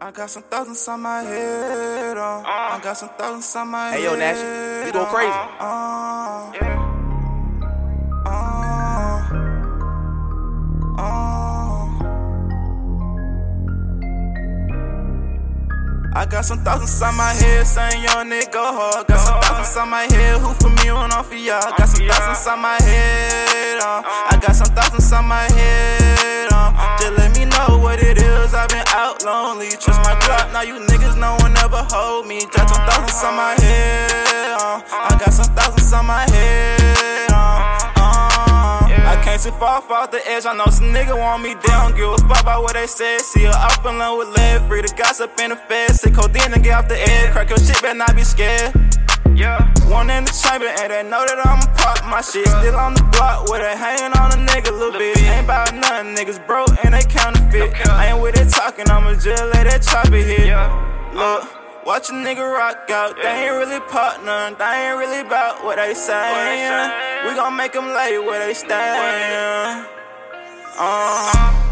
I got some thousands on my head, uh. I got some thousands on my Hey, head. yo, Nash, you going crazy. Uh, Yeah. uh, uh. I got some thousands on my head, saying young nigga go hard. Got some thousands on my head, who for me when I'm for y'all. Got some thousands on my head, uh. I got some thousands on my head, uh. Just let me know what it is. I've been out lonely. Trust my Glock, now you niggas no one ever hold me. Got some thousands on my head, uh. I got some thousands on my head, uh. uh. I came too far off the edge. I know some nigga want me down. Give a fuck about what they said. See her up in love with lead. Free to gossip in the fed. Sick codeine and get off the edge. Crack your shit, better not be scared. Yeah. One in the chamber, and they know that I'ma pop my shit. Still on the block with it hanging on a nigga, little bitch. Ain't about niggas broke and they counterfeit. I ain't with it talking, I'ma just let that chopper hit. Look, watch a nigga rock out. They ain't really partner, they ain't really about what they saying. We gon' make them lay where they stand. Uh.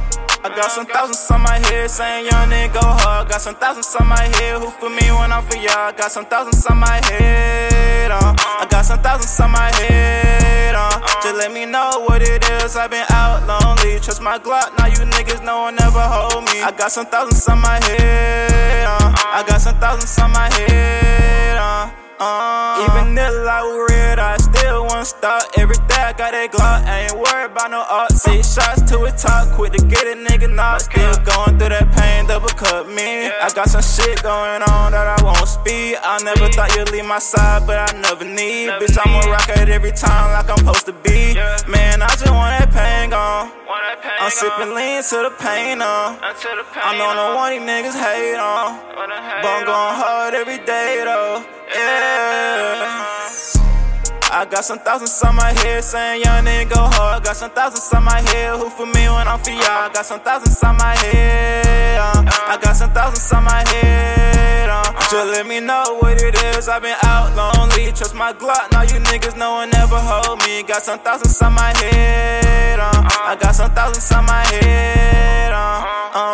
I got some thousands on my head saying young nigga go hard. Got some thousands on my head who for me when I'm for y'all. Got some thousands on my head. Uh. I got some thousands on my head. Uh. Just let me know what it is. I've been out lonely. Trust my Glock, now you niggas no one ever hold me. I got some thousands on my head. Uh. I got some thousands on my head. Uh. Uh, even if I was red, I still won't stop. Every day I got that Glock, I ain't worried about no art. Six shots to a top, quick to get a nigga knocked. Still going through that pain, double cut me. I got some shit going on that I won't speak. I never thought you'd leave my side, but I never need. Bitch, I'ma rock it every time like I'm supposed to be. I'm sipping lean to the pain on. Until the pain I know no one these niggas hate on. But I'm going on. hard every day though. Yeah. I got some thousands on my head saying young nigga go hard. I got some thousands on my head who for me when I'm for y'all. Got some thousands on my head. Uh. I got some thousands on my head. Uh. Just let me know what it is. I've been out Trust my Glock. Now you niggas no one ever hold me. Got some thousands on my head. Uh. I got some thousands on my head. Uh. Uh.